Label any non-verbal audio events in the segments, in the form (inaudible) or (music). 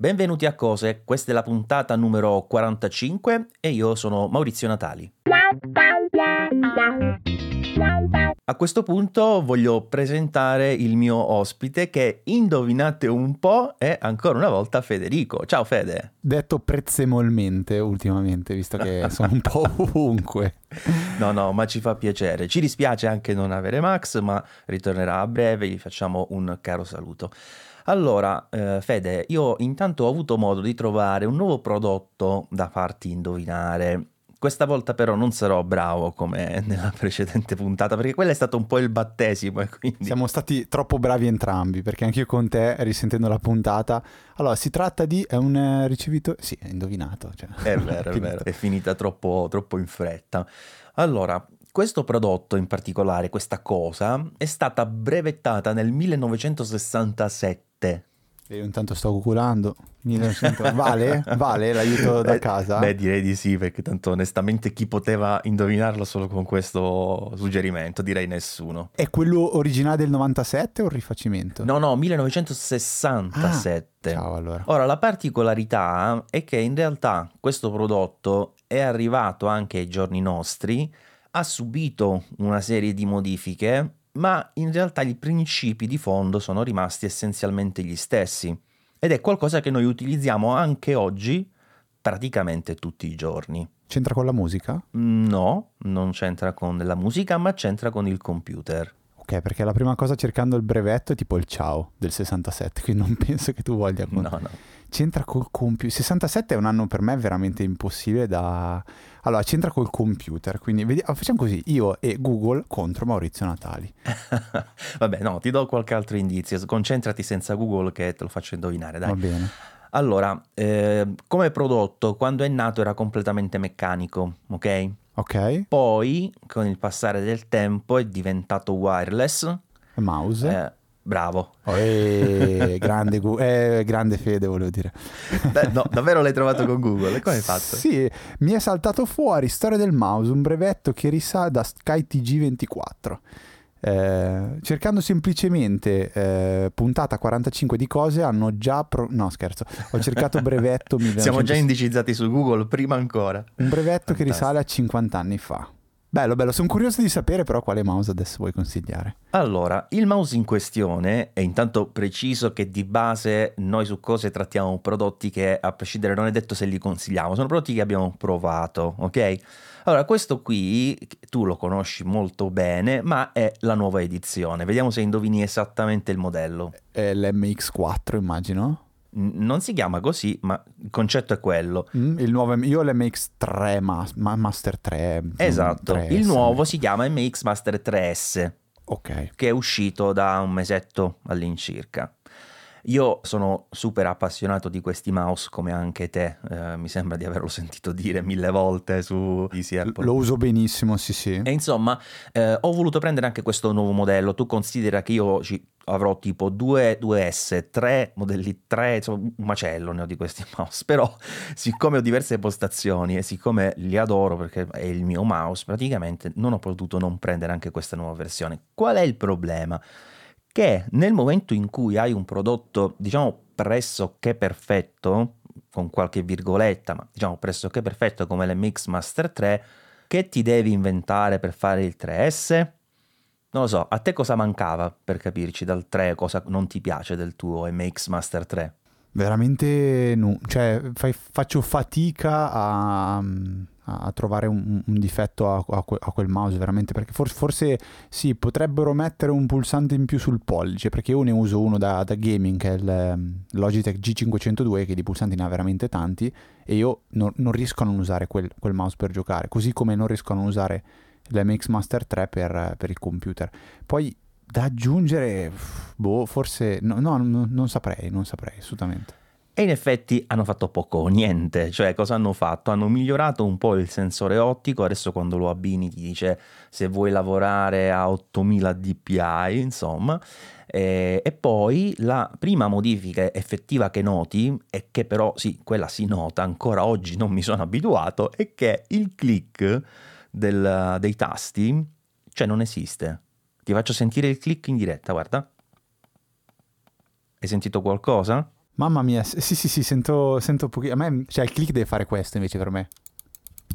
Benvenuti a Cose, questa è la puntata numero 45 e io sono Maurizio Natali. A questo punto voglio presentare il mio ospite che, indovinate un po', è ancora una volta Federico. Ciao Fede. Detto prezzemolmente ultimamente, visto che (laughs) sono un po' ovunque. No, no, ma ci fa piacere. Ci dispiace anche non avere Max, ma ritornerà a breve, gli facciamo un caro saluto. Allora, eh, Fede, io intanto ho avuto modo di trovare un nuovo prodotto da farti indovinare. Questa volta però non sarò bravo come (laughs) nella precedente puntata, perché quello è stato un po' il battesimo. Quindi... Siamo stati troppo bravi entrambi, perché anche io con te, risentendo la puntata, allora si tratta di è un eh, ricevito... Sì, è indovinato. Cioè. È vero, è (laughs) vero, è finita troppo, troppo in fretta. Allora, questo prodotto in particolare, questa cosa, è stata brevettata nel 1967 io intanto sto calcolando. (laughs) Vale? Vale l'aiuto da casa? Beh, direi di sì, perché tanto onestamente chi poteva indovinarlo solo con questo suggerimento? Direi nessuno. È quello originale del 97 o il rifacimento? No, no, 1967. Ah, ciao allora. Ora, la particolarità è che in realtà questo prodotto è arrivato anche ai giorni nostri, ha subito una serie di modifiche ma in realtà i principi di fondo sono rimasti essenzialmente gli stessi ed è qualcosa che noi utilizziamo anche oggi praticamente tutti i giorni. C'entra con la musica? No, non c'entra con la musica, ma c'entra con il computer. Ok, perché la prima cosa cercando il brevetto è tipo il ciao del 67, (laughs) quindi non penso che tu voglia... No, no c'entra col computer. 67 è un anno per me veramente impossibile da... Allora, c'entra col computer, quindi vediamo, facciamo così, io e Google contro Maurizio Natali. (laughs) Vabbè, no, ti do qualche altro indizio, concentrati senza Google che te lo faccio indovinare, dai. Va bene. Allora, eh, come prodotto, quando è nato era completamente meccanico, ok? Ok. Poi, con il passare del tempo, è diventato wireless. Mouse. Eh, Bravo. Oh, eh, (laughs) grande, eh, grande, fede, volevo dire. Beh, no, davvero l'hai trovato con Google? E come hai fatto? Sì, mi è saltato fuori Storia del mouse, un brevetto che risale da SkyTG24. Eh, cercando semplicemente eh, puntata 45 di cose hanno già pro- no scherzo ho cercato (laughs) brevetto 1900... siamo già indicizzati su Google prima ancora un brevetto Fantastico. che risale a 50 anni fa Bello, bello, sono curioso di sapere però quale mouse adesso vuoi consigliare. Allora, il mouse in questione è intanto preciso che di base noi su cose trattiamo prodotti che a prescindere non è detto se li consigliamo, sono prodotti che abbiamo provato, ok? Allora, questo qui tu lo conosci molto bene, ma è la nuova edizione. Vediamo se indovini esattamente il modello. È l'MX4, immagino non si chiama così, ma il concetto è quello. Mm, il nuovo, io ho l'MX3 ma, Master 3. Esatto, 3S. il nuovo si chiama MX Master 3S. Ok. Che è uscito da un mesetto all'incirca. Io sono super appassionato di questi mouse come anche te, eh, mi sembra di averlo sentito dire mille volte su Easy Apple. Lo uso benissimo, sì sì. E insomma, eh, ho voluto prendere anche questo nuovo modello, tu considera che io ci avrò tipo 2 2S, 3 modelli 3, insomma un macello ne ho di questi (laughs) mouse, però siccome ho diverse postazioni e siccome li adoro perché è il mio mouse, praticamente non ho potuto non prendere anche questa nuova versione. Qual è il problema? Che nel momento in cui hai un prodotto, diciamo, pressoché perfetto, con qualche virgoletta, ma diciamo pressoché perfetto come l'MX Master 3, che ti devi inventare per fare il 3S? Non lo so, a te cosa mancava per capirci dal 3, cosa non ti piace del tuo MX Master 3? Veramente no, cioè fai, faccio fatica a, a trovare un, un difetto a, a, a, quel mouse veramente perché forse, forse sì potrebbero mettere un pulsante in più sul pollice perché io ne uso uno da, da gaming che è il ehm, Logitech G502 che di pulsanti ne ha veramente tanti e io non, non riesco a non usare quel, quel, mouse per giocare così come non riesco a non usare l'MX Master 3 per, per il computer. Poi da aggiungere boh forse no, no non saprei non saprei assolutamente e in effetti hanno fatto poco o niente, cioè cosa hanno fatto? Hanno migliorato un po' il sensore ottico, adesso quando lo abbini ti dice se vuoi lavorare a 8000 dpi, insomma, e, e poi la prima modifica effettiva che noti, e che però sì, quella si nota, ancora oggi non mi sono abituato, è che il click del, dei tasti, cioè non esiste. Ti faccio sentire il click in diretta, guarda. Hai sentito qualcosa? Mamma mia, sì sì sì, sento, sento pochi... A me, cioè il click deve fare questo invece per me.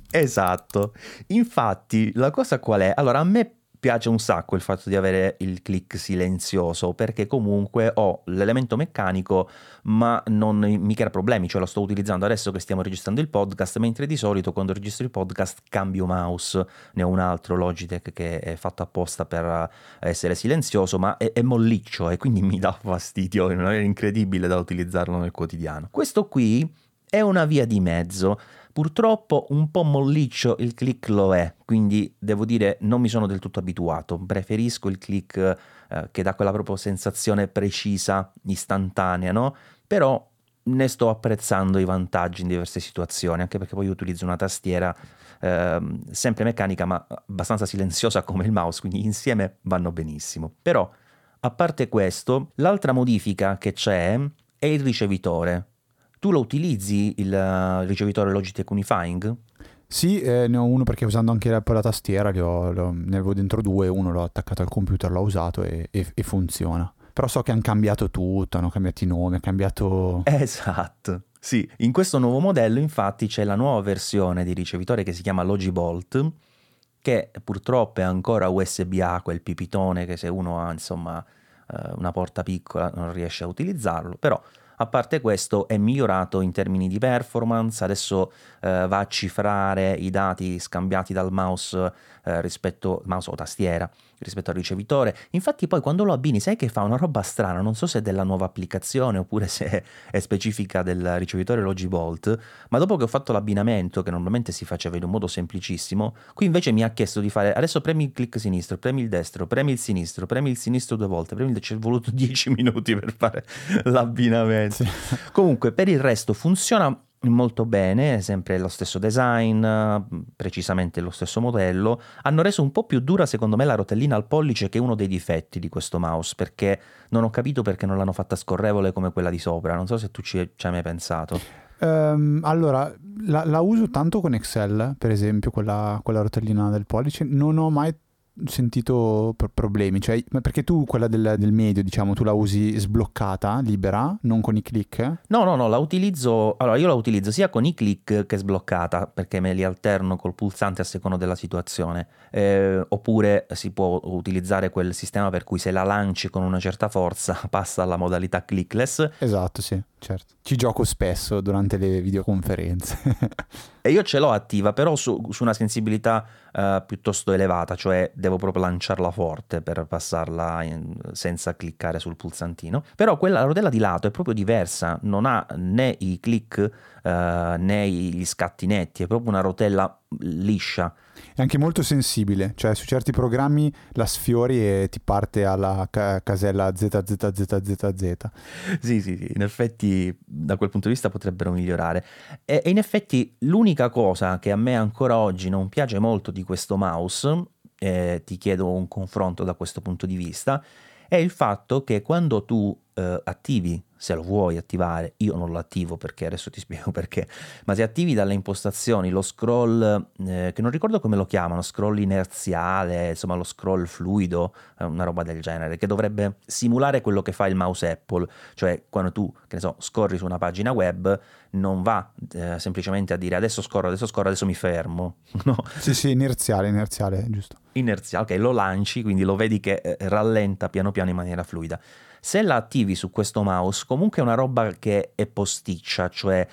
Esatto. Infatti, la cosa qual è? Allora, a me piace un sacco il fatto di avere il click silenzioso perché comunque ho l'elemento meccanico ma non mi crea problemi, cioè lo sto utilizzando adesso che stiamo registrando il podcast, mentre di solito quando registro il podcast cambio mouse, ne ho un altro Logitech che è fatto apposta per essere silenzioso ma è, è molliccio e quindi mi dà fastidio in una maniera incredibile da utilizzarlo nel quotidiano. Questo qui è una via di mezzo. Purtroppo un po' molliccio il click lo è, quindi devo dire non mi sono del tutto abituato, preferisco il click eh, che dà quella proprio sensazione precisa, istantanea, no? Però ne sto apprezzando i vantaggi in diverse situazioni, anche perché poi utilizzo una tastiera eh, sempre meccanica ma abbastanza silenziosa come il mouse, quindi insieme vanno benissimo. Però, a parte questo, l'altra modifica che c'è è il ricevitore tu lo utilizzi il ricevitore Logitech Unifying? Sì, eh, ne ho uno perché usando anche la, la tastiera ho, lo, ne avevo dentro due, uno l'ho attaccato al computer, l'ho usato e, e, e funziona. Però so che hanno cambiato tutto, hanno cambiato i nomi, hanno cambiato... (laughs) Esatto. Sì, in questo nuovo modello infatti c'è la nuova versione di ricevitore che si chiama Logibolt, che purtroppo è ancora USB-A, quel pipitone che se uno ha insomma eh, una porta piccola non riesce a utilizzarlo, però a parte questo è migliorato in termini di performance, adesso eh, va a cifrare i dati scambiati dal mouse eh, rispetto mouse o tastiera rispetto al ricevitore. Infatti poi quando lo abbini sai che fa una roba strana, non so se è della nuova applicazione oppure se è specifica del ricevitore Logibolt, ma dopo che ho fatto l'abbinamento, che normalmente si faceva in un modo semplicissimo, qui invece mi ha chiesto di fare adesso premi il clic sinistro, premi il destro, premi il sinistro, premi il sinistro due volte, premi il ci è voluto (laughs) 10 minuti per fare l'abbinamento. Comunque per il resto funziona molto bene, sempre lo stesso design, precisamente lo stesso modello. Hanno reso un po' più dura secondo me la rotellina al pollice che è uno dei difetti di questo mouse, perché non ho capito perché non l'hanno fatta scorrevole come quella di sopra, non so se tu ci, ci hai mai pensato. Um, allora, la, la, uso tanto con Excel, per esempio, quella, quella rotellina del pollice, non ho mai sentito problemi, cioè, perché tu quella del, del, medio, diciamo, tu la usi sbloccata, libera, non con i click? No, no, no, la utilizzo, allora io la utilizzo sia con i click che sbloccata, perché me li alterno col pulsante a seconda della situazione, eh, oppure si può utilizzare quel sistema per cui se la lanci con una certa forza (laughs) passa alla modalità clickless. Esatto, sì certo. Ci gioco spesso durante le videoconferenze. (laughs) e io ce l'ho attiva, però su, su una sensibilità uh, piuttosto elevata, cioè devo proprio lanciarla forte per passarla in, senza cliccare sul pulsantino. Però quella rotella di lato è proprio diversa, non ha né i click uh, né gli scatti netti, è proprio una rotella liscia. È anche molto sensibile, cioè su certi programmi la sfiori e ti parte alla ca- casella ZZZZZ. Sì, sì, sì, in effetti da quel punto di vista potrebbero migliorare. E, e in effetti l'unica cosa che a me ancora oggi non piace molto di questo mouse, eh, ti chiedo un confronto da questo punto di vista, è il fatto che quando tu eh, attivi se lo vuoi attivare, io non lo attivo perché adesso ti (laughs) spiego perché, ma se attivi dalle impostazioni lo scroll, eh, che non ricordo come lo chiamano, scroll inerziale, insomma lo scroll fluido, eh, una roba del genere, che dovrebbe simulare quello che fa il mouse Apple, cioè quando tu, che ne so, scorri su una pagina web, non va eh, semplicemente a dire adesso scorro, adesso scorro, adesso mi fermo, (laughs) no? Sì, sì, inerziale, inerziale, giusto. Inerziale, ok, lo lanci, quindi lo vedi che eh, rallenta piano piano in maniera fluida. Se la attivi su questo mouse, comunque è una roba che è posticcia, cioè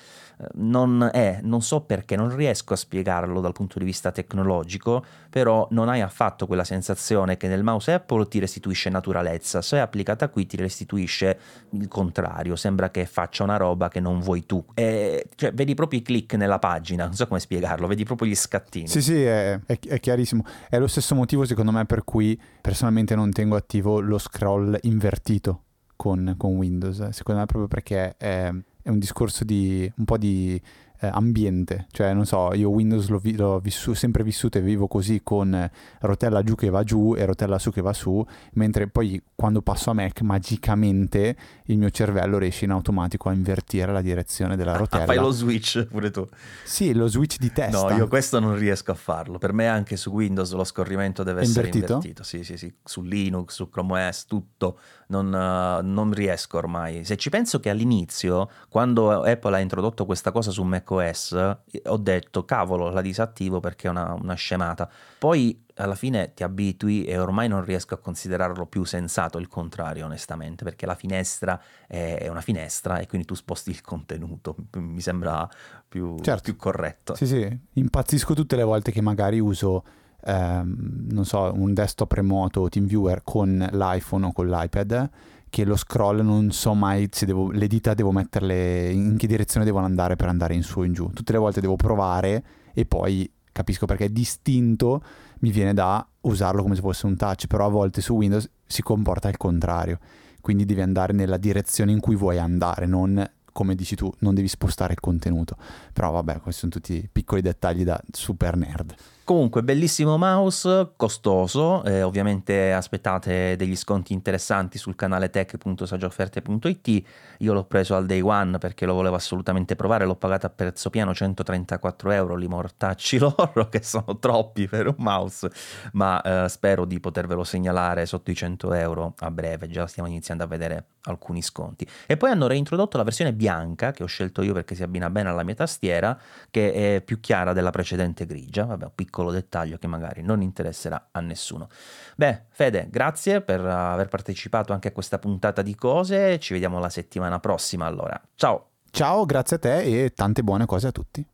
non è, non so perché, non riesco a spiegarlo dal punto di vista tecnologico, però non hai affatto quella sensazione che nel mouse Apple ti restituisce naturalezza, se è applicata qui ti restituisce il contrario, sembra che faccia una roba che non vuoi tu. E, cioè, vedi proprio i click nella pagina, non so come spiegarlo, vedi proprio gli scattini. Sì, sì, è, è, è chiarissimo. È lo stesso motivo secondo me per cui personalmente non tengo attivo lo scroll invertito con, con Windows, secondo me proprio perché è è un discorso di un po' di eh, ambiente, cioè non so, io Windows l'ho, vi- l'ho vissu- sempre vissuto e vivo così con rotella giù che va giù e rotella su che va su, mentre poi quando passo a Mac magicamente il mio cervello riesce in automatico a invertire la direzione della rotella. Ah, fai lo switch pure tu. Sì, lo switch di testa. No, io questo non riesco a farlo. Per me anche su Windows lo scorrimento deve essere invertito. invertito. Sì, sì, sì, su Linux, su Chrome OS, tutto. Non, uh, non riesco ormai. Se ci penso che all'inizio, quando Apple ha introdotto questa cosa su macOS, ho detto cavolo, la disattivo perché è una, una scemata. Poi alla fine ti abitui e ormai non riesco a considerarlo più sensato, il contrario onestamente, perché la finestra è una finestra e quindi tu sposti il contenuto, mi sembra più, Certo. più corretto. Sì, sì, impazzisco tutte le volte che magari uso, ehm, non so, un desktop remoto o TeamViewer con l'iPhone o con l'iPad, che lo scroll non so mai se devo, le dita devo metterle, in che direzione devono andare per andare in su o in giù. Tutte le volte devo provare e poi capisco perché è distinto, mi viene da usarlo come se fosse un touch, però a volte su Windows si comporta al contrario, quindi devi andare nella direzione in cui vuoi andare, non come dici tu, non devi spostare il contenuto. Però vabbè, questi sono tutti piccoli dettagli da super nerd. Comunque, bellissimo mouse, costoso, eh, ovviamente aspettate degli sconti interessanti sul canale tech.sagiofferte.it, io l'ho preso al day one perché lo volevo assolutamente provare, l'ho pagato a prezzo pieno 134 euro, li mortacci (laughs) loro che sono troppi per un mouse, ma eh, spero di potervelo segnalare sotto i 100 euro a breve, già stiamo iniziando a vedere alcuni sconti. E poi hanno reintrodotto la versione bianca che ho scelto io perché si abbina bene alla mia tastiera, che è più chiara della precedente grigia, vabbè un piccolo dettaglio che magari non interesserà a nessuno. Beh, Fede, grazie per aver partecipato anche a questa puntata di cose, ci vediamo la settimana prossima allora. Ciao! Ciao, grazie a te e tante buone cose a tutti.